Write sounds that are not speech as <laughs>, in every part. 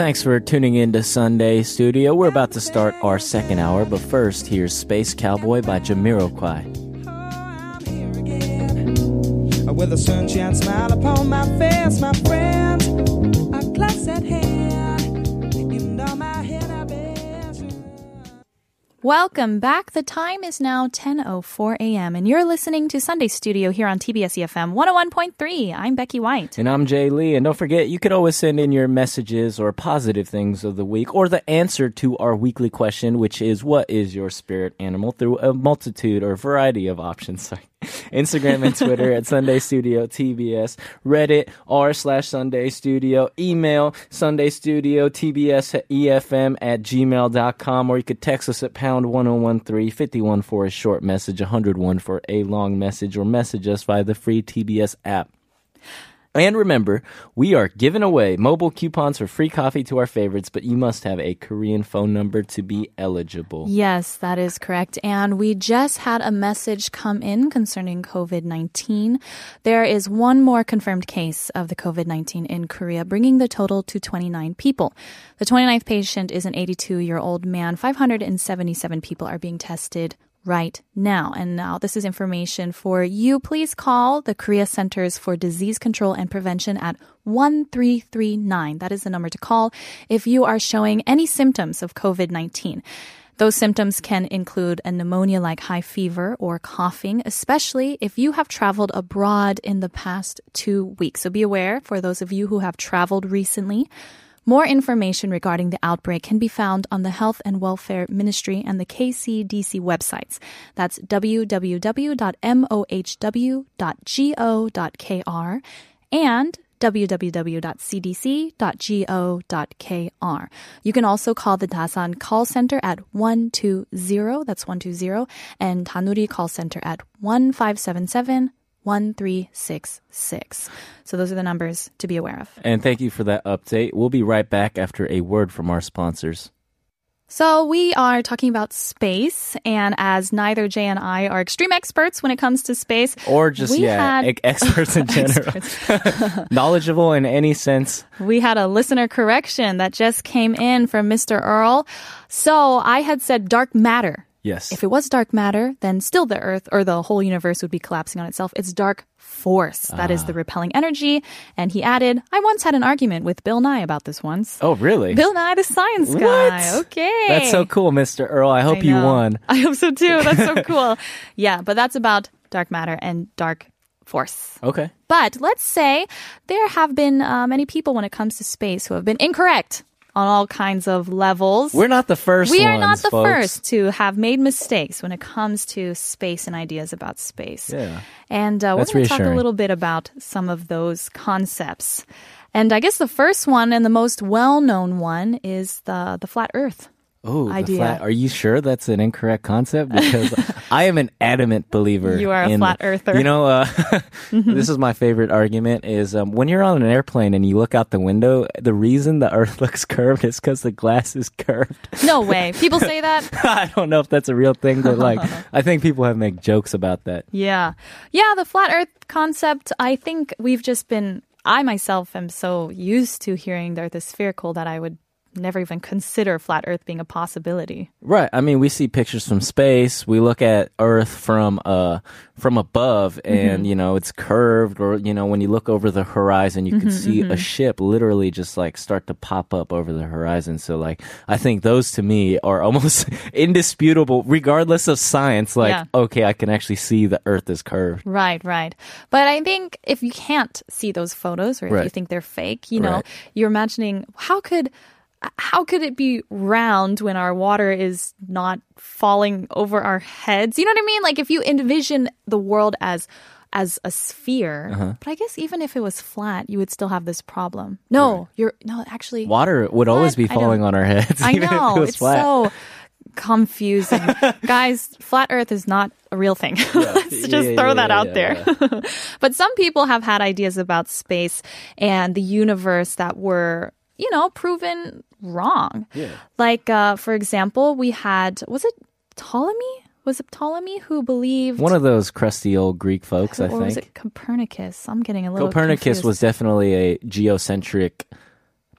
Thanks for tuning in to Sunday Studio. We're about to start our second hour, but first, here's Space Cowboy by Jamiroquai. With a sunshine smile upon my face, my at hand. Welcome back. The time is now 10:04 a.m. and you're listening to Sunday Studio here on TBS EFM 101.3. I'm Becky White. And I'm Jay Lee. And don't forget, you could always send in your messages or positive things of the week or the answer to our weekly question, which is what is your spirit animal through a multitude or variety of options. <laughs> Sorry. Instagram and Twitter at Sunday Studio TBS, Reddit r slash Sunday Studio, email Sunday Studio TBS at EFM at gmail.com, or you could text us at pound 1013 51 for a short message, 101 for a long message, or message us via the free TBS app. And remember, we are giving away mobile coupons for free coffee to our favorites, but you must have a Korean phone number to be eligible. Yes, that is correct. And we just had a message come in concerning COVID 19. There is one more confirmed case of the COVID 19 in Korea, bringing the total to 29 people. The 29th patient is an 82 year old man. 577 people are being tested right now. And now this is information for you. Please call the Korea Centers for Disease Control and Prevention at 1339. That is the number to call if you are showing any symptoms of COVID-19. Those symptoms can include a pneumonia like high fever or coughing, especially if you have traveled abroad in the past two weeks. So be aware for those of you who have traveled recently. More information regarding the outbreak can be found on the Health and Welfare Ministry and the KCDC websites. That's www.mohw.go.kr and www.cdc.go.kr. You can also call the Dasan call center at 120, that's 120, and Danuri call center at 1577 1366. So those are the numbers to be aware of. And thank you for that update. We'll be right back after a word from our sponsors. So we are talking about space, and as neither Jay and I are extreme experts when it comes to space, Or just, yeah, had- experts in <laughs> general. <laughs> Knowledgeable in any sense. we had a listener correction that just came in from Mr. Earl. So I had said dark matter. Yes. If it was dark matter, then still the Earth or the whole universe would be collapsing on itself. It's dark force. That is the repelling energy. And he added, I once had an argument with Bill Nye about this once. oh, really? Bill Nye, the science guy. What? Okay. That's so cool, Mr. Earl. I hope I you won. <laughs> I hope so too. That's so <laughs> cool. Yeah, but that's about dark matter and dark force. Okay. But let's say there have been uh, many people when it comes to space who have been incorrect on all kinds of levels. We're not the first We are ones, not the folks. first to have made mistakes when it comes to space and ideas about space. Yeah. And uh, we're going to talk a little bit about some of those concepts. And I guess the first one and the most well-known one is the the flat Earth. Oh, the idea. flat. Are you sure that's an incorrect concept? Because <laughs> I am an adamant believer. You are a in- flat earther. You know, uh, <laughs> this is my favorite argument: is um, when you're on an airplane and you look out the window, the reason the Earth <laughs> looks curved is because the glass is curved. No way. People say that. I don't know if that's a real thing, but like, I think people have made jokes about that. Yeah. Yeah, the flat earth concept, I think we've just been I myself am so used to hearing the earth is spherical that I would never even consider flat earth being a possibility. Right. I mean, we see pictures from space. We look at Earth from uh from above, mm-hmm. and you know it's curved. Or you know when you look over the horizon, you can mm-hmm, see a mm-hmm. ship literally just like start to pop up over the horizon. So like, I think those to me are <laughs> almost indisputable, regardless of science. Like, Yeah. okay, I can actually see the Earth is curved. Right, right. But I think if you can't see those photos or if you think they're fake, you know, Right. you're imagining how could how could it be round when our water is not falling over our heads? You know what I mean? Like if you envision the world as as a sphere. Uh-huh. But I guess even if it was flat, you would still have this problem. No, you're no actually. Water would always be falling on our heads. <laughs> I if it know it's flat. so confusing, <laughs> guys. Flat Earth is not a real thing. <laughs> Let's just yeah, throw yeah, that yeah, out there. but some people have had ideas about space and the universe that were, you know, proven wrong. Yeah. Like, uh, for example, we had was it Ptolemy? Was it Ptolemy who believed? One of those crusty old Greek folks, I think. or was it Copernicus? I'm getting a little Copernicus confused. was definitely a geocentric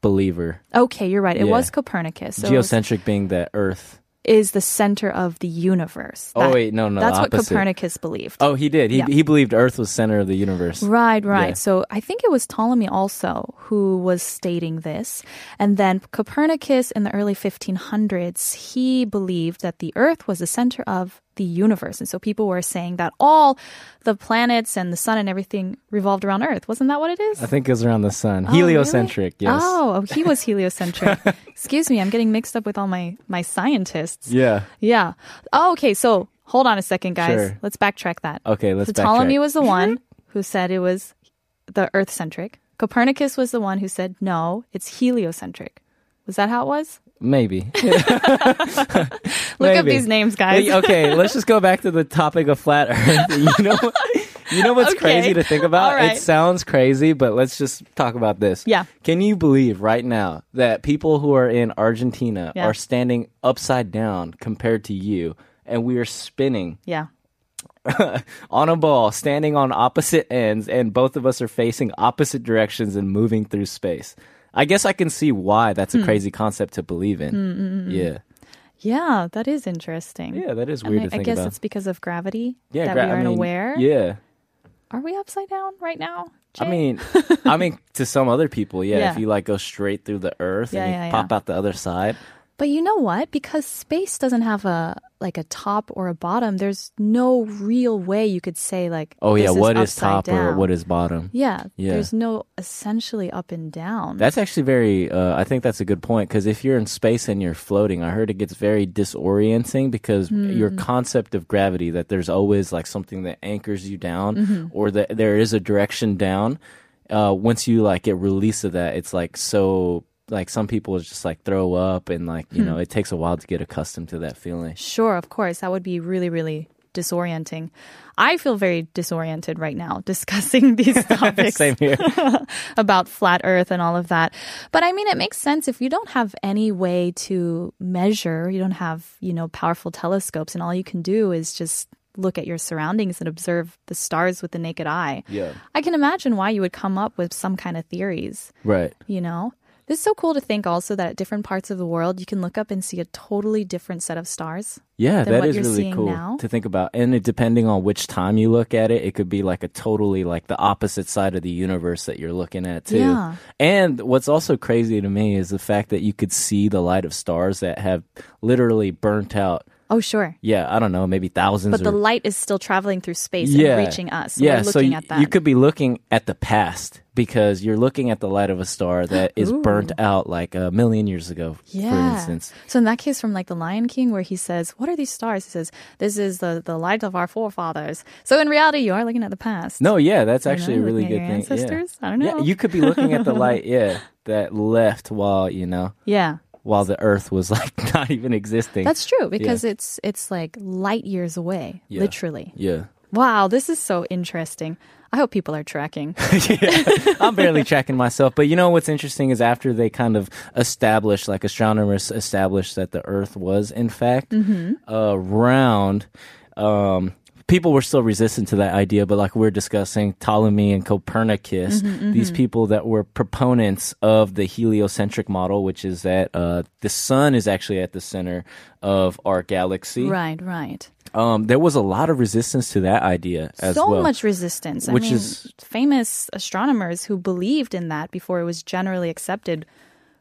believer. Okay, you're right. It Yeah. was Copernicus. So it was- geocentric being the Earth. Is the center of the universe. Oh, wait, no, no, That's what opposite. Copernicus believed. Oh, he did. He Yeah. he believed Earth was center of the universe. Right, right. Yeah. So I think it was Ptolemy also who was stating this. And then Copernicus in the early 1500s, he believed that the Earth was the center of the universe. And so people were saying that all the planets and the sun and everything revolved around Earth. Wasn't that what it is? I think it was around the sun. Oh, really? Heliocentric, yes. Oh, oh, he was <laughs> heliocentric. Excuse me, I'm getting mixed up with all my, my scientists. Yeah. Yeah. Oh, okay. So hold on a second, guys. Sure. Let's backtrack that. Okay, let's so Ptolemy was the one <laughs> who said it was the Earth centric. Copernicus was the one who said no, it's heliocentric. Was that how it was? Maybe. <laughs> <laughs> Look up these names, guys. Okay, let's just go back to the topic of flat Earth. <laughs> You know, you know what's Okay. crazy to think about? Right. It sounds crazy, but let's just talk about this. Yeah. Can you believe right now that people who are in Argentina Yeah. are standing upside down compared to you, and we are spinning yeah. on a ball, standing on opposite ends, and both of us are facing opposite directions and moving through space? I guess I can see why that's a Hmm. crazy concept to believe in. Hmm, hmm, hmm. Yeah. Yeah, that is interesting. Yeah, that is weird I, to think I guess about. it's because of gravity yeah, that gra- we I aren't mean, aware. Yeah. Are we upside down right now? I mean, <laughs> I mean, to some other people, yeah, Yeah. If you like go straight through the Earth Yeah, and you yeah, pop out the other side, But you know what? Because space doesn't have a like a top or a bottom. There's no real way you could say like, oh yeah, this what is top or what is bottom? Yeah, Yeah. There's no essentially up and down. That's actually very. Uh, I think that's a good point because if you're in space and you're floating, I heard it gets very disorienting because Hmm. your concept of gravity that there's always like something that anchors you down Mm-hmm. or that there is a direction down. Uh, once you like get released of that, it's like so. Like some people just like throw up and like you Hmm. know it takes a while to get accustomed to that feeling. Sure, of course. That would be really, really disorienting. I feel very disoriented right now <laughs> discussing these <laughs> topics Same here. <laughs> about flat earth and all of that. But I mean, it makes sense if you don't have any way to measure, you don't have, you know, powerful telescopes, and all you can do is just look at your surroundings and observe the stars with the naked eye. Yeah. I can imagine why you would come up with some kind of theories, Right. you know? This is so cool to think also that at different parts of the world, you can look up and see a totally different set of stars. Yeah, that is really cool now. to think about. And it, depending on which time you look at it, it could be like a totally like the opposite side of the universe that you're looking at too. Yeah. And what's also crazy to me is the fact that you could see the light of stars that have literally burnt out. Oh, sure. Yeah, I don't know, maybe thousands. But the or, light is still traveling through space yeah, and reaching us. So yeah, so looking you, at that. you could be looking at the past because you're looking at the light of a star that is burnt out like a million years ago, Yeah. for instance. So in that case, from like the Lion King, where he says, "What are these stars?" He says, "This is the the light of our forefathers." So in reality, you are looking at the past. No, yeah, that's You actually a really good thing. ancestors? Yeah. I don't know. Yeah, you could be looking at the <laughs> light, yeah, that left while you know Yeah, while the Earth was like <laughs> not even existing. that's true because it's it's like light years away, Yeah. literally. yeah. Wow, this is so interesting. I hope people are tracking. <laughs> I'm barely tracking myself, but you know what's interesting is after they kind of established, like astronomers established that the Earth was in fact Mm-hmm. uh, round. Um, people were still resistant to that idea, but like we're discussing, Ptolemy and Copernicus, Mm-hmm, these people that were proponents of the heliocentric model, which is that uh, the sun is actually at the center of our galaxy. right, right. Um, there was a lot of resistance to that idea as so well. much resistance. I Which mean, is- famous astronomers who believed in that before it was generally accepted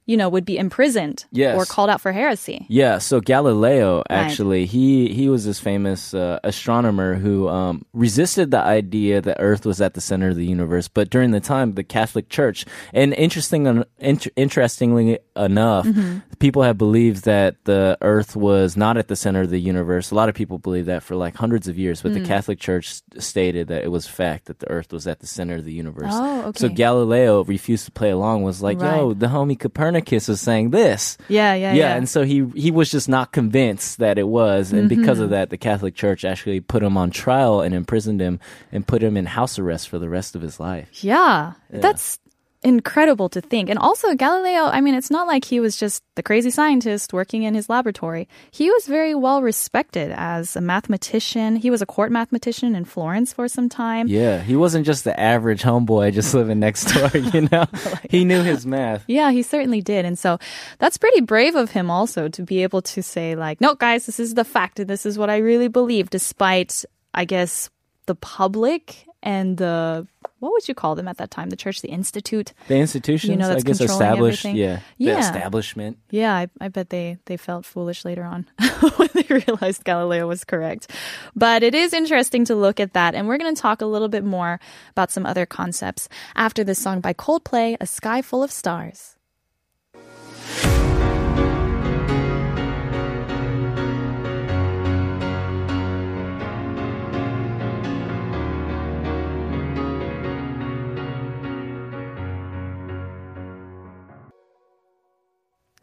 you know, would be imprisoned Yes. or called out for heresy. Yeah, so Galileo Right. actually he he was this famous uh, astronomer who um, resisted the idea that Earth was at the center of the universe. But during the time, the Catholic Church, and interesting en- int- interestingly enough, Mm-hmm. people have believed that the Earth was not at the center of the universe. A lot of people believe that for like hundreds of years, Mm. but the Catholic Church stated that it was fact that the Earth was at the center of the universe. Oh, okay. So. Galileo refused to play along. Was like, yo, the homie Copernicus is saying this Yeah, yeah, yeah, yeah. and so he he was just not convinced that it was, and because Mm-hmm. of that, the Catholic Church actually put him on trial and imprisoned him and put him in house arrest for the rest of his life. Yeah, that's incredible to think. And also, Galileo, I mean, it's not like he was just the crazy scientist working in his laboratory. He was very well respected as a mathematician. He was a court mathematician in Florence for some time. Yeah, he wasn't just the average homeboy just living next door. <laughs> You know, <laughs> he knew his math. Yeah, he certainly did. And so that's pretty brave of him also to be able to say, like, no, guys, this is the fact and this is what I really believe, despite, I guess, the public and the, what would you call them at that time? The church, the institute. The institutions, You know, I that's guess, controlling established. everything. Yeah, the Yeah. establishment. Yeah, I, I bet they, they felt foolish later on <laughs> when they realized Galileo was correct. But it is interesting to look at that. And we're going to talk a little bit more about some other concepts after this song by Coldplay, A Sky Full of Stars.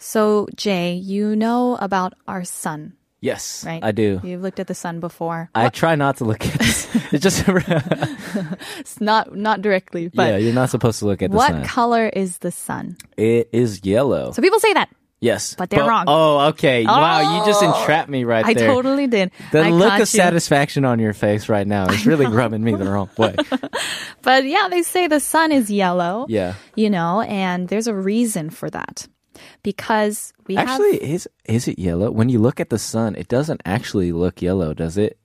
So, Jay, you know about our sun, Yes, right? I do. You've looked at the sun before. I try not to look at this. It's just <laughs> <laughs> It's not not directly, but yeah, you're not supposed to look at the what sun. color is the sun? it is yellow. So people say that. yes, But they're wrong. Oh, okay. Wow, you just Oh, entrapped me right I there. I totally did. The I look of you. satisfaction on your face right now <laughs> is really rubbing me the wrong way. But yeah, they say the sun is yellow. Yeah. You know, and there's a reason for that. Because we Actually, have is is it yellow? When you look at the sun, it doesn't actually look yellow, does it?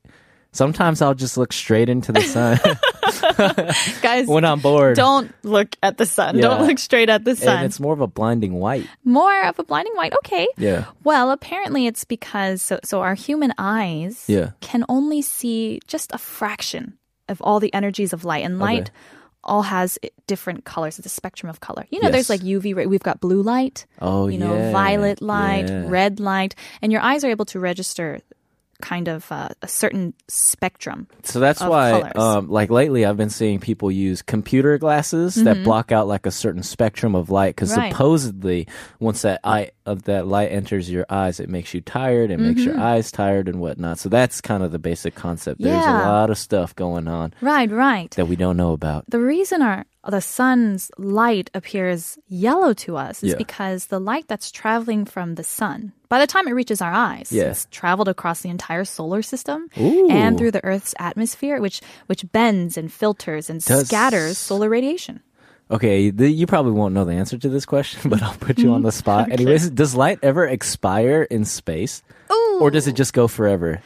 Sometimes I'll just look straight into the sun <laughs> <laughs> guys when I'm bored. don't look at the sun. Yeah. Don't look straight at the and sun. it's more of a blinding white. More of a blinding white. Okay. Yeah. Well, apparently it's because so, so our human eyes Yeah. can only see just a fraction of all the energies of light, and light all has different colors. It's a spectrum of color. You know, there's like UV. ray. We've got blue light. Oh, you know, yeah. violet light, Yeah. red light, and your eyes are able to register kind of uh, a certain spectrum. So that's why, um, like lately, I've been seeing people use computer glasses that block out like a certain spectrum of light. Because Mm-hmm. Right. supposedly, once that eye of that light enters your eyes, it makes you tired. It makes your eyes tired and whatnot. So that's kind of the basic concept. There's Mm-hmm. A lot of stuff going on Right, right. that we don't know about. The reason our the sun's light appears yellow to us is Yeah. because the light that's traveling from the sun, by the time it reaches our eyes, Yeah. it's traveled across the entire solar system Ooh. and through the Earth's atmosphere, which which bends and filters and Does- scatters solar radiation. Okay, the, you probably won't know the answer to this question, <laughs> but I'll put you on the <laughs> spot. Anyways, does light ever expire in space? Or does it just go forever?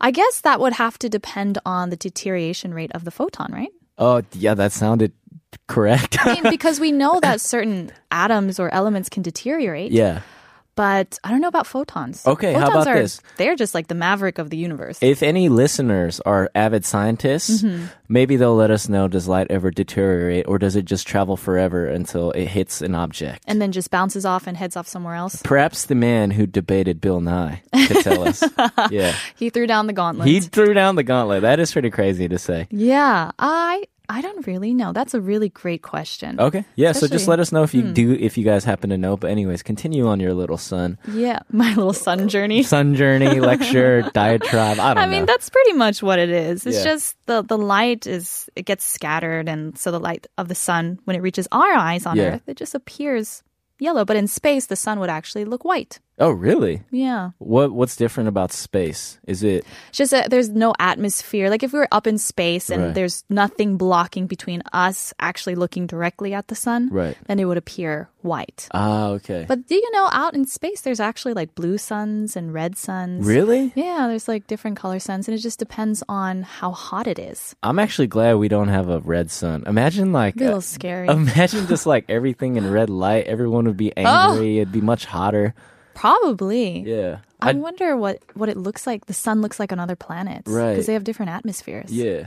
I guess that would have to depend on the deterioration rate of the photon, right? Oh, yeah, that sounded correct. I mean, <laughs> because we know that certain atoms or elements can deteriorate, yeah. but I don't know about photons. Okay, how photons about are, this? They're just like the maverick of the universe. If any listeners are avid scientists, Mm-hmm. maybe they'll let us know does light ever deteriorate or does it just travel forever until it hits an object? and then just bounces off and heads off somewhere else. Perhaps the man who debated Bill Nye could tell us. <laughs> yeah. He threw down the gauntlet. He threw down the gauntlet. That is pretty crazy to say. yeah, I I don't really know. That's a really great question. Okay. Yeah, so just let us know if you Hmm. do if you guys happen to know. But anyways, continue on your little sun. Yeah, <laughs> my little sun journey. Sun journey, <laughs> lecture, diatribe. I don't I know. mean, that's pretty much what it is. It's Yeah. just the the light is it gets scattered, and so the light of the sun when it reaches our eyes on Yeah. Earth, it just appears yellow. But in space, the sun would actually look white. Oh, really? Yeah. What What's different about space? Is it It's just that there's no atmosphere. Like if we were up in space and Right. there's nothing blocking between us actually looking directly at the sun, Right. then it would appear white. ah okay? But do you know out in space there's actually like blue suns and red suns? really? Yeah, there's like different color suns and it just depends on how hot it is. I'm actually glad we don't have a red sun. Imagine like a uh, little scary. <laughs> imagine just like everything in red light. Everyone would be angry. It'd be much hotter. Probably. Yeah. I I'd- wonder what what it looks like. The sun looks like on other planets, Right. Because they have different atmospheres. yeah.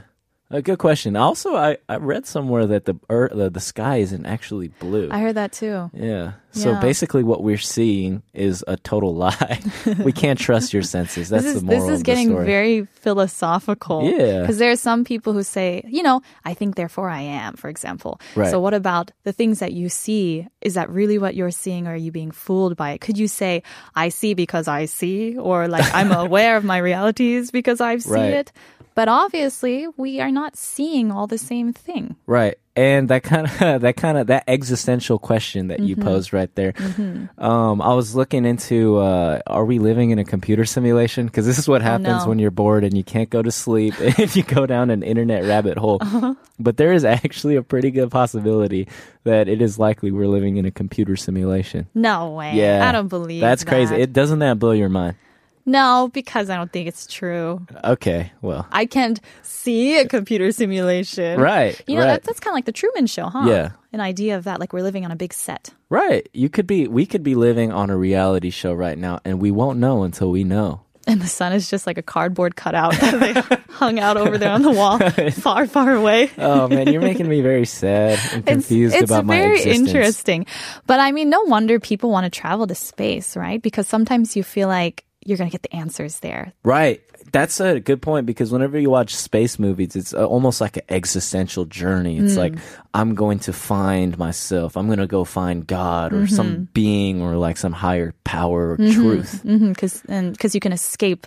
A good question. Also, I, I read somewhere that the earth, the, the sky isn't actually blue. I heard that too. yeah. So Yeah. basically, what we're seeing is a total lie. <laughs> we can't trust your senses. That's this is the moral this is of getting the story. very philosophical. Yeah. Because there are some people who say, you know, I think therefore I am, for example. Right. So what about the things that you see? Is that really what you're seeing or are you being fooled by it? Could you say, I see because I see, or like I'm <laughs> aware of my realities because I see Right. it? But obviously, we are not seeing all the same thing. Right. And that kind of <laughs> that kind of that existential question that you Mm-hmm. posed right there. Um, I was looking into uh, are we living in a computer simulation? Because this is what happens Oh, no. when you're bored and you can't go to sleep <laughs> and you go down an internet rabbit hole. <laughs> Uh-huh. But there is actually a pretty good possibility that it is likely we're living in a computer simulation. No way. Yeah, I don't believe that's crazy. It doesn't that blow your mind? No, because I don't think it's true. Okay, well, I can't see a computer simulation. right, You know, right. that's, that's kind of like the Truman Show, huh? Yeah. An idea of that, like we're living on a big set. Right. You could be we could be living on a reality show right now and we won't know until we know. And the sun is just like a cardboard cutout <laughs> that they hung out over there on the wall, <laughs> far, far away. Oh man, you're making me very sad and confused it's, it's about my very interesting. But I mean, no wonder people want to travel to space, right? Because sometimes you feel like you're going to get the answers there. Right. That's a good point because whenever you watch space movies, it's uh, almost like an existential journey. It's like I'm going to find myself. I'm going to go find God or some being or like some higher power or truth. Because mm-hmm, you can escape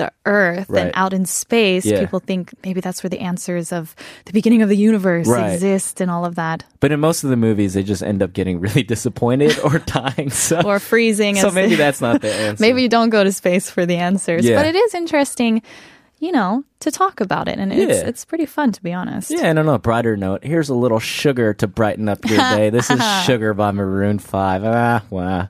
the Earth Right. and out in space, Yeah. people think maybe that's where the answers of the beginning of the universe Right. exist and all of that, But in most of the movies, they just end up getting really <laughs> disappointed or <laughs> dying. So, or freezing. so maybe that's not the <laughs> answer. maybe you don't go to space for the answers, Yeah. but it is interesting, you know, to talk about it, and it's Yeah. it's pretty fun to be honest. Yeah, and on a brighter note, here's a little sugar to brighten up your day. This is Sugar by Maroon 5. Ah, wow.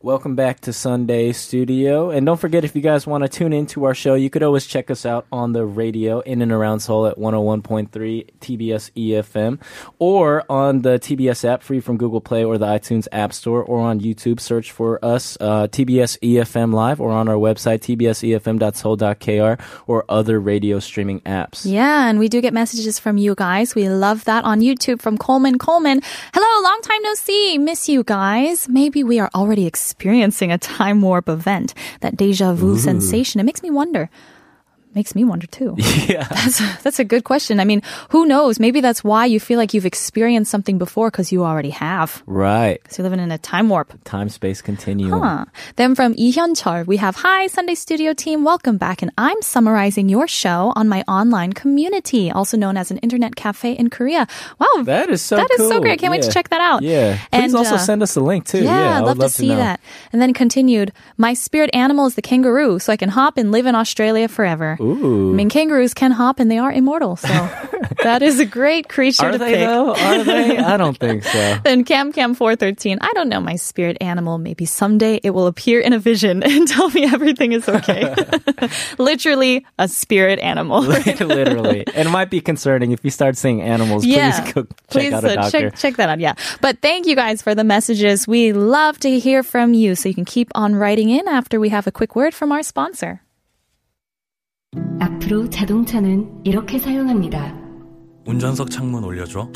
Welcome back to Sunday Studio. And don't forget, if you guys want to tune into our show, you could always check us out on the radio in and around Seoul at 101.3 TBS EFM or on the TBS app free from Google Play or the iTunes App Store or on YouTube. Search for us, uh, TBS EFM Live or on our website, tbsefm.seoul.kr or other radio streaming apps. Yeah, and we do get messages from you guys. We love that on YouTube from Coleman Coleman. Hello, long time no see. Miss you guys. Maybe we are already experiencing a time warp event, that deja vu sensation. It makes me wonder. Makes me wonder too. <laughs> Yeah. That's that's a good question. I mean, who knows? Maybe that's why you feel like you've experienced something before because you already have. Right. Because you're living in a time warp. Time space continuum. Huh. Then from Lee Hyun-chul, we have, Hi, Sunday Studio team, welcome back. And I'm summarizing your show on my online community, also known as an internet cafe in Korea. Wow. That is so That is so great. I can't wait to check that out. Yeah. Please And, also uh, send us a link too. Yeah, Yeah, I'd would love, to see that. And then continued, my spirit animal is the kangaroo, so I can hop and live in Australia forever. Ooh. I mean, kangaroos can hop and they are immortal, so <laughs> that is a great creature Are to they pick. though? Are they? <laughs> I don't think so. Then Cam Cam 413, I don't know my spirit animal. Maybe someday it will appear in a vision and <laughs> tell me everything is okay. Literally a spirit animal. Literally. And it might be concerning if you start seeing animals. Yeah. Please go check Please out a uh, doctor. check check that out. Yeah. But thank you guys for the messages. We love to hear from you. So you can keep on writing in after we have a quick word from our sponsor. 앞으로 자동차는 이렇게 사용합니다. 운전석 창문 올려줘.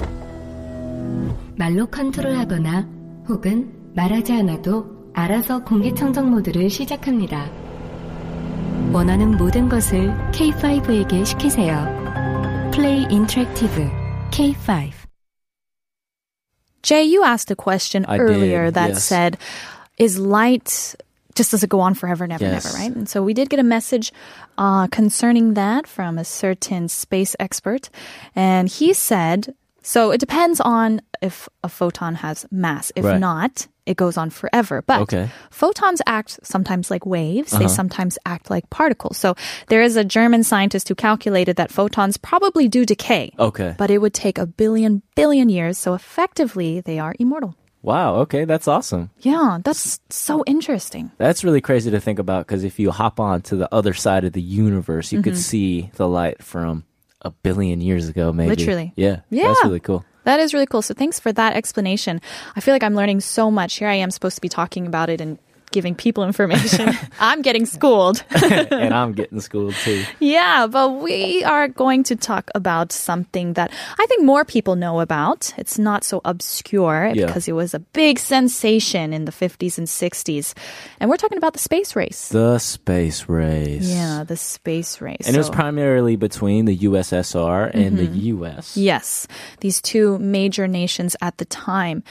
말로 컨트롤하거나 혹은 말하지 않아도 알아서 공기청정 모드를 시작합니다. 원하는 모든 것을 K5에게 시키세요. 플레이 인터랙티브 K5 Jay, you asked a question I earlier did, that yes. said, is light just does it go on forever and ever and ever, right? And so we did get a message uh, concerning that from a certain space expert. And he said, so it depends on if a photon has mass. If Right. not, it goes on forever. But Okay. photons act sometimes like waves. They Uh-huh. sometimes act like particles. So there is a German scientist who calculated that photons probably do decay. Okay. But it would take a billion billion years. So effectively, they are immortal. Wow. Okay, that's awesome. Yeah, that's so interesting. That's really crazy to think about because if you hop on to the other side of the universe, you could mm-hmm. see the light from a billion years ago, maybe. Literally. Yeah. Yeah. That's really cool. That is really cool. So thanks for that explanation. I feel like I'm learning so much. Here I am supposed to be talking about it and giving people information. <laughs> I'm getting schooled. <laughs> and I'm <laughs> getting schooled too. yeah, but we are going to talk about something that I think more people know about. It's not so obscure Yeah. because it was a big sensation in the 50s and 60s. And we're talking about the space race. The space race. yeah, the space race. And it was primarily between the USSR and the mm-hmm. US. Yes, these two major nations at the time.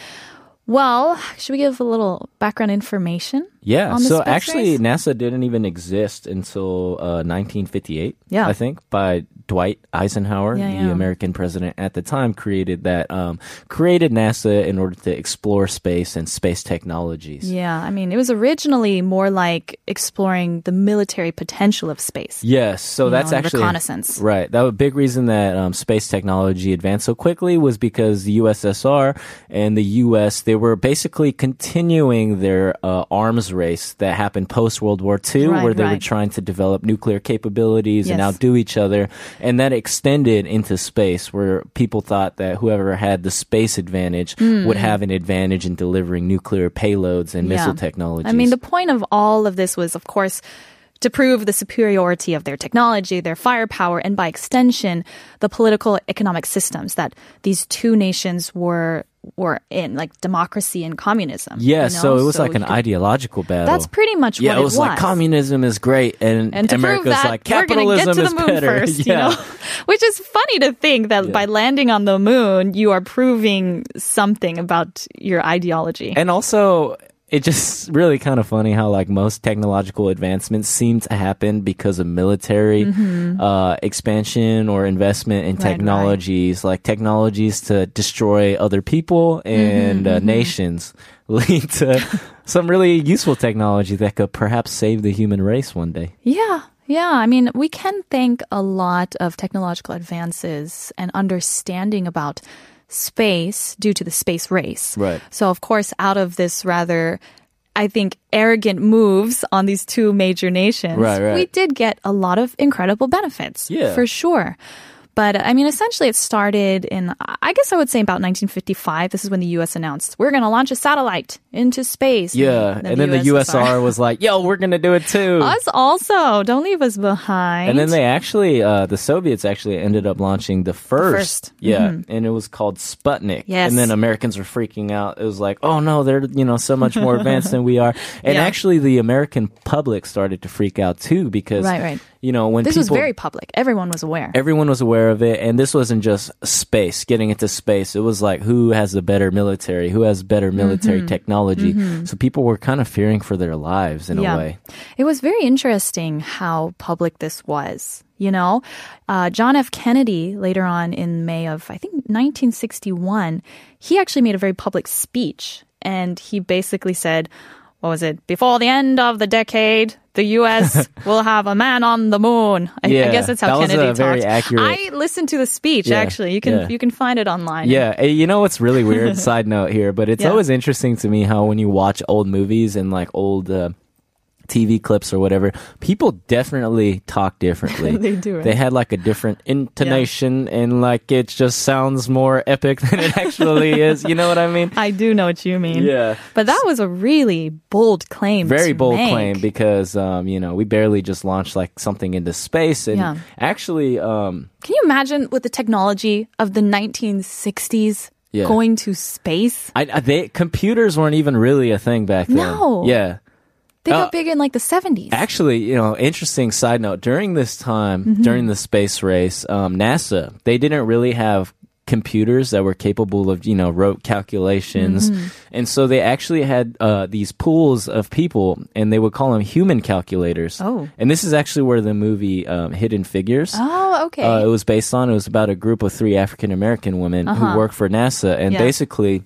Well, should we give a little background information? Yeah. the So actually, race? NASA didn't even exist until uh, 1958. Yeah. I think by Dwight Eisenhower, Yeah, the yeah. American president at the time, created that um, created NASA in order to explore space and space technologies. Yeah, I mean, it was originally more like exploring the military potential of space. Yes, so that's know, actually reconnaissance. Right, that was a big reason that um, space technology advanced so quickly was because the USSR and the US they were basically continuing their uh, arms race that happened post World War II, Right, where they were trying to develop nuclear capabilities and outdo each other, and that extended into space, where people thought that whoever had the space advantage hmm. would have an advantage in delivering nuclear payloads and missile technologies. I mean, the point of all of this was, of course, to prove the superiority of their technology, their firepower, and by extension, the political economic systems that these two nations were were in, like democracy and communism. yeah, you so it was like an could- ideological battle. That's pretty much Yeah, what it was like communism is great, and, And America's that, like we're going to capitalism get to the is moon better. first, <laughs> yeah. you know? Which is funny to think that Yeah. by landing on the moon, you are proving something about your ideology. and also, it just really kind of funny how like most technological advancements seem to happen because of military uh, expansion or investment in Mm-hmm. Right, right. technologies, like technologies to destroy other people and Mm-hmm, uh, nations, <laughs> lead to some really useful technology that could perhaps save the human race one day. Yeah. Yeah, I mean, we can thank a lot of technological advances and understanding about space due to the space race. Right. So, of course, out of this rather, I think, arrogant moves on these two major nations, Right, right. we did get a lot of incredible benefits. Yeah. For sure. But I mean, essentially, it started in, I guess I would say about 1955. This is when the U.S. announced, we're going to launch a satellite into space. Yeah, and then the USSR was like, "Yo, we're gonna do it too." Us also. Don't leave us behind. And then they actually, uh, the Soviets actually ended up launching the first. first. Mm-hmm. Yeah. And it was called Sputnik. Yes. And then Americans were freaking out. It was like, oh no, they're, you know, so much more <laughs> advanced than we are. And Yeah. actually, the American public started to freak out too because, Right, right. You know, when This was very public. Everyone was aware. Everyone was aware of it, and this wasn't just space, getting into space. It was like who has the better military, who has better military Mm-hmm. technology. So people were kind of fearing for their lives in a way. It was very interesting how public this was. You know, uh, John F. Kennedy later on in May of, I think, 1961, he actually made a very public speech. And he basically said, what was it? Before the end of the decade, the U.S. <laughs> will have a man on the moon. I, I guess that's how that was Kennedy very talked. accurate- I listened to the speech. Yeah, Actually, you can yeah. you can find it online. Yeah, eh, you know what's really weird? <laughs> Side note here, but it's Yeah. always interesting to me how when you watch old movies and like old uh, TV clips or whatever, people definitely talk differently. <laughs> They do, right? They had like a different intonation and like it just sounds more epic than it actually <laughs> is. You know what I mean? I do know what you mean. Yeah. But that was a really bold claim. Very bold make. claim because um, you know we barely just launched like something into space and Yeah. actually um, Can you imagine with the technology of the 1960s Yeah. going to space? I, I, they computers weren't even really a thing back then. No. Yeah. They got Uh, big in like the 70s. Actually, you know, interesting side note. During this time, Mm-hmm. during the space race, um, NASA they didn't really have computers that were capable of, you know, rote calculations. Mm-hmm. And so they actually had uh, these pools of people, and they would call them human calculators. Oh. And this is actually where the movie um, Hidden Figures. Oh, okay. Uh, it was based on. It was about a group of three African American women Uh-huh. who worked for NASA, and Yeah. basically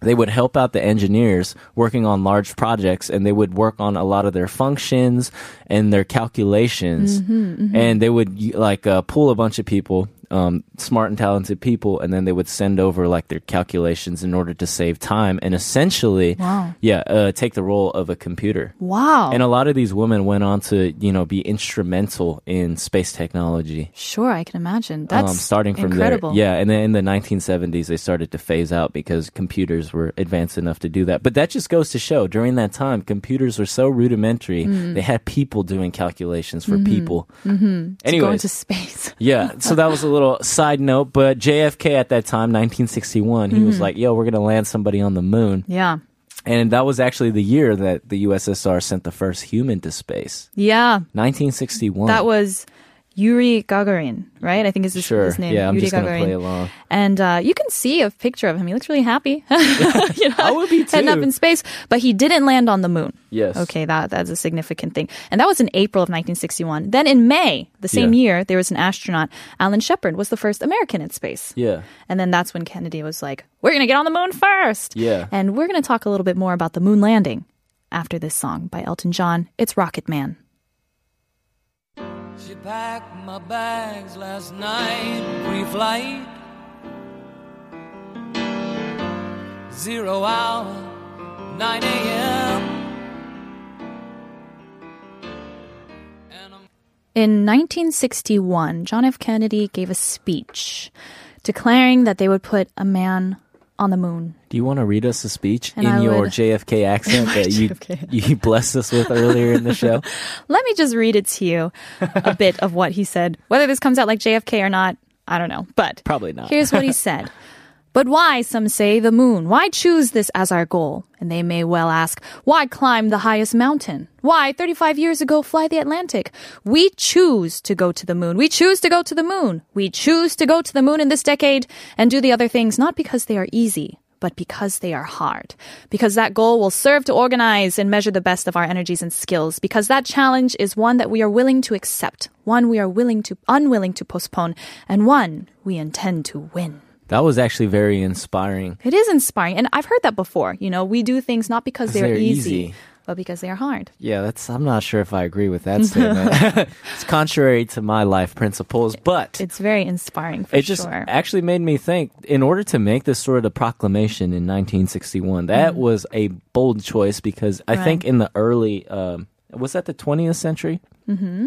they would help out the engineers working on large projects and they would work on a lot of their functions and their calculations. Mm-hmm, and they would like uh, pull a bunch of people um, smart and talented people and then they would send over like their calculations in order to save time and essentially Wow. yeah uh, take the role of a computer wow. and a lot of these women went on to you know be instrumental in space technology sure, I can imagine. That's um, starting from incredible. there. Yeah, and then in the 1970s, they started to phase out because computers were advanced enough to do that. But that just goes to show during that time, computers were so rudimentary. Mm. They had people doing calculations for people. Mm-hmm. To go Anyways, into space. yeah, so that was a little <laughs> side note. But JFK at that time, 1961, he was Mm-hmm. like, yo, we're going to land somebody on the moon. Yeah. And that was actually the year that the USSR sent the first human to space. Yeah. 1961. That was Yuri Gagarin, right? I think is his, Sure. his name. Yeah, I'm Yuri just going to Gagarin. play along. And uh, you can see a picture of him. He looks really happy. <laughs> you know, I would be too. Heading up in space, but he didn't land on the moon. Yes. Okay, that that's a significant thing. And that was in April of 1961. Then in May, the same Yeah. year, there was an astronaut. Alan Shepard was the first American in space. Yeah. And then that's when Kennedy was like, "We're gonna get on the moon first. Yeah. And we're gonna talk a little bit more about the moon landing after this song by Elton John. It's Rocket Man. She packed my bags last night, pre-flight. Zero hour, 9 a.m. In 1961, John F. Kennedy gave a speech declaring that they would put a man on the moon. Do you want to read us a speech And in I your would- JFK <laughs> accent that <laughs> you you blessed us with earlier in the show? <laughs> Let me just read it to you a bit of what he said. Whether this comes out like JFK or not, I don't know. But Probably not. Here's what he said. But why, some say, the moon? Why choose this as our goal? And they may well ask, why climb the highest mountain? Why, 35 years ago, fly the Atlantic? We choose to go to the moon. We choose to go to the moon. We choose to go to the moon in this decade and do the other things not because they are easy, but because they are hard. Because that goal will serve to organize and measure the best of our energies and skills. Because that challenge is one that we are willing to accept, one we are willing to, unwilling to postpone, and one we intend to win. That was actually very inspiring. It is inspiring. And I've heard that before. You know, we do things not because they're, they're easy, easy. but because they are hard. Yeah, that's. I'm not sure if I agree with that <laughs> statement. <laughs> it's contrary to my life principles, but It's very inspiring for it just sure. actually made me think. In order to make this sort of proclamation in 1961, that was a bold choice because I Mm. Right. think in the early um, was that the 20th century. Mm-hmm.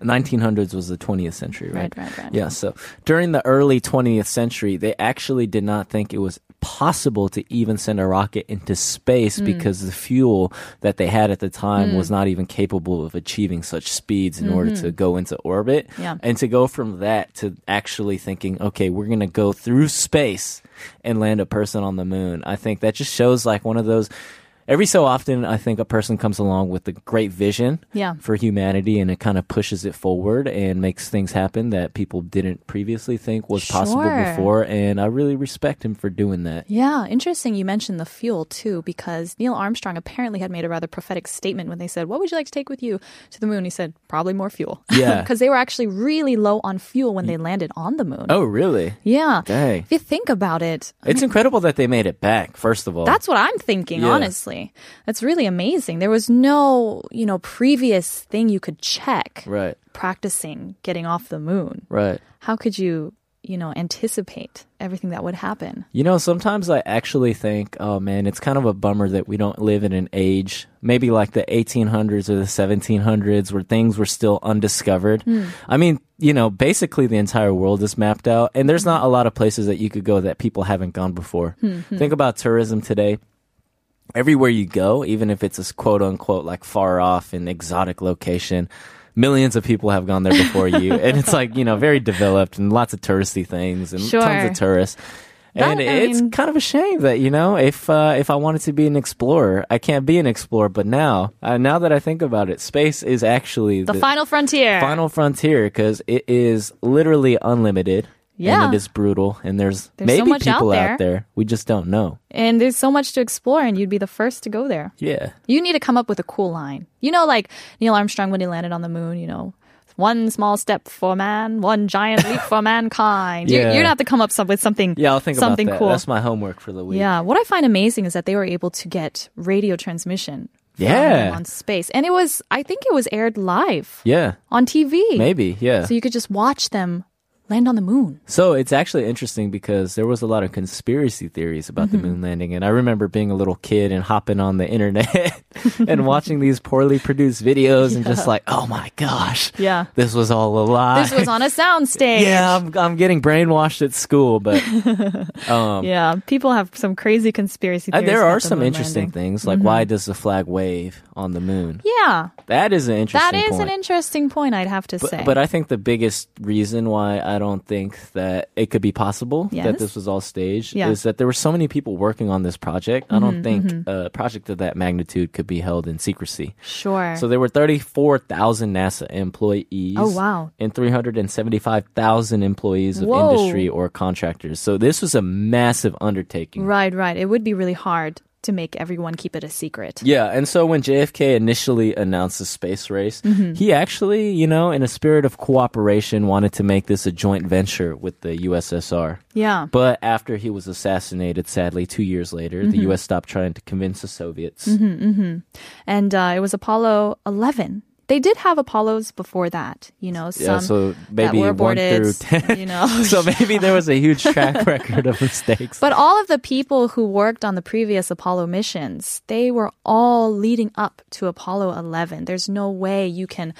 1900s was the 20th century, right? Right, right, right. Yeah. So during the early 20th century, they actually did not think it was possible to even send a rocket into space Hmm. because the fuel that they had at the time was not even capable of achieving such speeds in order to go into orbit. Mm-hmm. Yeah. And to go from that to actually thinking, okay, we're going to go through space and land a person on the moon. I think that just shows like one of those every so often I think a person comes along with a great vision Yeah. for humanity and it kind of pushes it forward and makes things happen that people didn't previously think was possible before and I really respect him for doing that. Yeah, interesting you mentioned the fuel too, because Neil Armstrong apparently had made a rather prophetic statement when they said, What would you like to take with you to the moon? He said, Probably more fuel. <laughs> Yeah. Because they were actually really low on fuel when they mm. landed on the moon. Oh, really? Yeah. Dang. If you think about it, It's incredible that they made it back, first of all. That's what I'm thinking, Yeah. honestly. That's really amazing. There was no, you know, previous thing you could check right. practicing getting off the moon. Right. How could you, you know, anticipate everything that would happen? You know, sometimes I actually think, oh man, it's kind of a bummer that we don't live in an age, maybe like the 1800s or the 1700s, where things were still undiscovered. Hmm. I mean, you know, basically the entire world is mapped out, and there's not a lot of places that you could go that people haven't gone before. Hmm, hmm. Think about tourism today. Everywhere you go, even if it's a quote unquote like far off and exotic location, millions of people have gone there before you. <laughs> and it's like, you know, very developed and lots of touristy things and Sure. tons of tourists. And That, I it's mean- kind of a shame that you know if uh, if I wanted to be an explorer, I can't be an explorer. But now, uh, now that I think about it, space is actually The, final frontier. final frontier because it is literally unlimited. Yeah. and it is brutal. And there's, There's so maybe out people there. out there we just don't know. And there's so much to explore, and you'd be the first to go there. Yeah, You need to come up with a cool line. You know, like Neil Armstrong when he landed on the moon, you know, one small step for man, one giant leap for <laughs> mankind. You, Yeah. you're going to have to come up some, with something, yeah. I'll think something about that. cool. That's my homework for the week. Yeah, what I find amazing is that they were able to get radio transmission Yeah. on space. And it was, I think it was aired live yeah, on TV. maybe. Yeah. So you could just watch them land on the moon. So it's actually interesting because there was a lot of conspiracy theories about Mm-hmm. the moon landing, and I remember being a little kid and hopping on the internet <laughs> and watching these poorly produced videos and just like, oh my gosh, Yeah. this was all a lie. This was on a soundstage. <laughs> yeah, I'm, I'm getting brainwashed at school, but <laughs> um, Yeah, people have some crazy conspiracy uh, theories. there are the some interesting landing. things like why does the flag wave on the moon? Yeah, That is an interesting. that is point. an interesting point, I'd have to say. But, but I think the biggest reason why I don't think that it could be possible Yes. that this was all staged Yeah. Mm-hmm, is that there were so many people working on this project. I don't think a project of that magnitude could be held in secrecy. sure. So there were 34,000 NASA employees. Oh, wow. And 375,000 employees of Whoa. industry or contractors. So this was a massive undertaking. right, right. It would be really hard to make everyone keep it a secret. Yeah, and so when JFK initially announced the space race, Mm-hmm. he actually, you know, in a spirit of cooperation, wanted to make this a joint venture with the USSR. Yeah. But after he was assassinated, sadly, two years later, Mm-hmm. the US stopped trying to convince the Soviets. And uh, it was Apollo 11. They did have Apollos before that, you know, some Yeah, so that maybe were one aborted, through <laughs> ten. you know. <laughs> so maybe there was a huge track <laughs> record of mistakes. But all of the people who worked on the previous Apollo missions, they were all leading up to Apollo 11. There's no way you can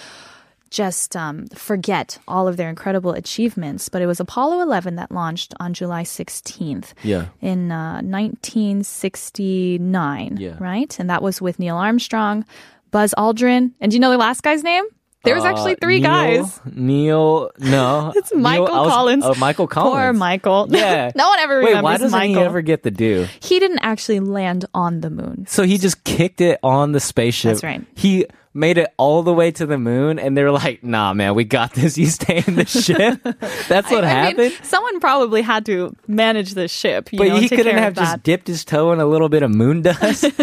just um, forget all of their incredible achievements. But it was Apollo 11 that launched on July 16th yeah. in uh, 1969, Yeah. right? And that was with Neil Armstrong, Buzz Aldrin, and do you know the last guy's name? There was actually Uh, three Neil- guys. Neil, no. <laughs> It's Michael Neil- was- Collins. Oh, Michael Collins. Poor Michael. <laughs> Yeah. no one ever Wait, why doesn't Michael. he ever get the due? He didn't actually land on the moon. So he just kicked it on the spaceship. That's right. He made it all the way to the moon, and they're like, "Nah, man, we got this. <laughs> You stay in the ship." That's what I- I mean, happened. someone probably had to manage the ship. You but know, he couldn't have just dipped his toe in a little bit of moon dust. <laughs>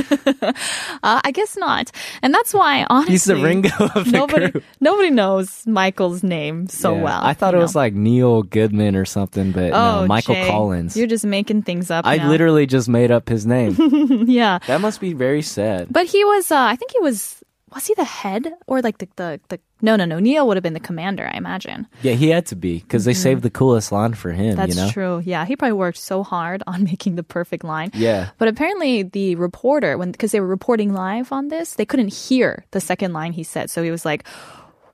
Uh, I guess not. And that's why, honestly, He's the Ringo of the nobody, crew. nobody knows Michael's name so Yeah. well. I thought it was like Neil Goodman or something, but oh, no, Michael Jay, Collins. You're just making things up. I now. literally just made up his name. <laughs> yeah. that must be very sad. But he was, uh, I think he was, was he the head or like the, the, the no, no, no. Neil would have been the commander, I imagine. Yeah, he had to be because they saved the coolest line for him. Mm-hmm. That's you know? true. Yeah. He probably worked so hard on <laughs> making the perfect line. Yeah. But apparently, the reporter, when because they were reporting live on this, they couldn't hear the second line he said. So he was like,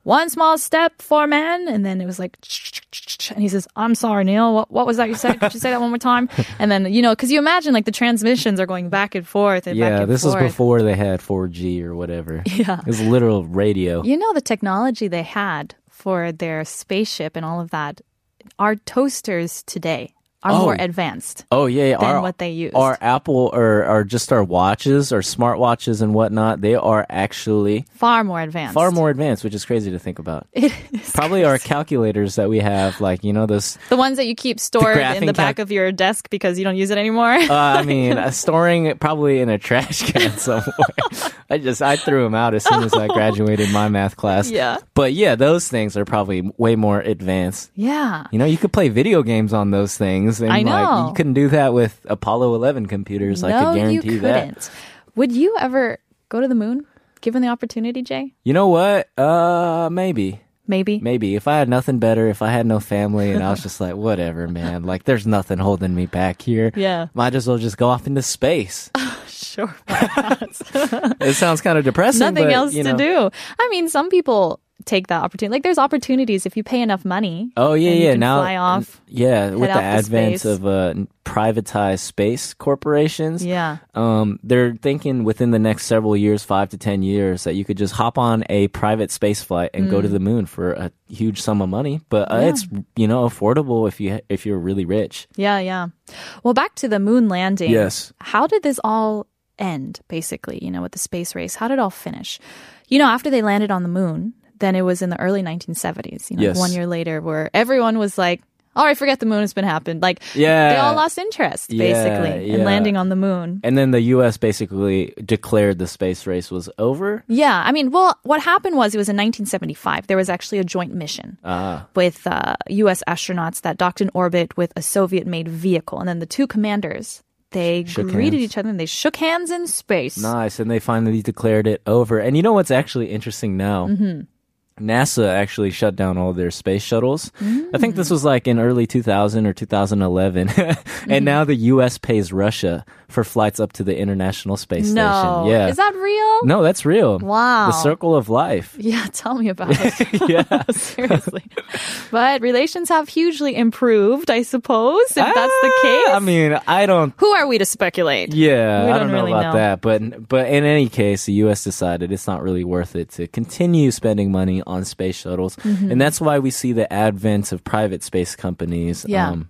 "One small step for man," and then it was like, and he says, "I'm sorry, Neil. What, what was that you said? Could you say that one more time?" <laughs> And then you know, because you imagine like the transmissions are going back and forth and back Yeah, and this forth. was before they had 4G or whatever. <laughs> Yeah. It was literal radio. You know the technology they had for their spaceship and all of that. Our toasters today are Oh. more advanced. Oh yeah, yeah. than our, what they use. Our Apple or, or just our watches or smartwatches and whatnot, they are actually Far more advanced. far more advanced, which is crazy to think about. <laughs> It is Probably our calculators that we have, like you know, those. The ones that you keep stored in the back calc- of your desk because you don't use it anymore. Uh, I <laughs> mean, uh, storing it probably in a trash can <laughs> somewhere. I just I threw them out as soon as I graduated my math class. Yeah. But yeah, those things are probably way more advanced. yeah. You know, you could play video games on those things. And I Like, know. you couldn't do that with Apollo 11 computers. I no, could you guarantee that. couldn't. Would you ever go to the moon, given the opportunity, Jay? You know what? Uh, maybe. Maybe. Maybe if I had nothing better, if I had no family, and I was just like, whatever, man. Like, there's nothing holding me back here. Yeah. Might as well just go off into space. <laughs> Sure. <laughs> it sounds kind of depressing. Nothing but, else you to do. I mean, some people take that opportunity. Like, there's opportunities if you pay enough money. Oh yeah, yeah. now, fly off. yeah, with the advent of uh, privatized space corporations, Yeah. um, they're thinking within the next several years, five to ten years, that you could just hop on a private space flight and go to the moon for a huge sum of money. But uh, Mm. Yeah. it's you know affordable if you if you're really rich. Yeah, yeah. Well, back to the moon landing. Yes. How did this all end, basically, you know, with the space race? How did it all finish? You know, after they landed on the moon, then it was in the early 1970s, you know, Yes. one year later, where everyone was like, all right, forget the moon has been happened. Like, Yeah. they all lost interest, Yeah, basically, in yeah. landing on the moon. And then the U.S. basically declared the space race was over. Yeah, I mean, well, what happened was it was in 1975. There was actually a joint mission Ah. with uh, U.S. astronauts that docked in orbit with a Soviet-made vehicle, and then the two commanders they Shook greeted hands. each other and they shook hands in space. Nice. And they finally declared it over. And you know what's actually interesting now? Mm-hmm. NASA actually shut down all their space shuttles. I think Mm. this was like in early 2000 or 2011. <laughs> Mm-hmm. and now the US pays Russia for flights up to the International Space no, Station. Yeah. is that real? no, that's real. Wow. The circle of life. <laughs> Yeah, tell me about <laughs> it. yeah. <laughs> Seriously. But relations have hugely improved, I suppose, if that's the Ah, case. I mean, I don't Who are we to speculate? Yeah, We I don't don't know really about know. that, but but in any case, the U.S. decided it's not really worth it to continue spending money on space shuttles, Mm-hmm. and that's why we see the advent of private space companies. Yeah. Um,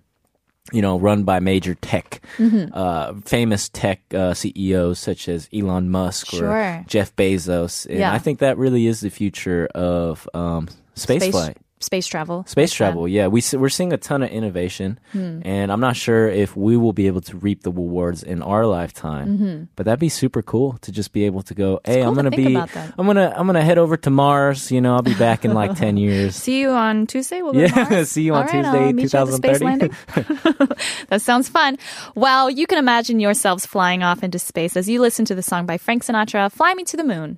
you know, run by major tech, Mm-hmm. uh, famous tech uh, CEOs such as Elon Musk Sure. or Jeff Bezos, and Yeah. I think that really is the future of um, space, Space, flight. Space travel. Space travel, yeah, We we're seeing a ton of innovation, Hmm. and I'm not sure if we will be able to reap the rewards in our lifetime. But that'd be super cool to just be able to go. Hey, Mm-hmm. cool I'm gonna think be. I'm gonna, I'm gonna head over to Mars. You know, I'll be back in like ten <laughs> years. See you on Tuesday. We'll to Yeah, <laughs> see you on All right, Tuesday, I'll meet you at the space 2030. <laughs> that sounds fun. Well, you can imagine yourselves flying off into space as you listen to the song by Frank Sinatra, "Fly Me to the Moon."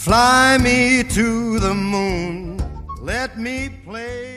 Fly me to the moon. Let me play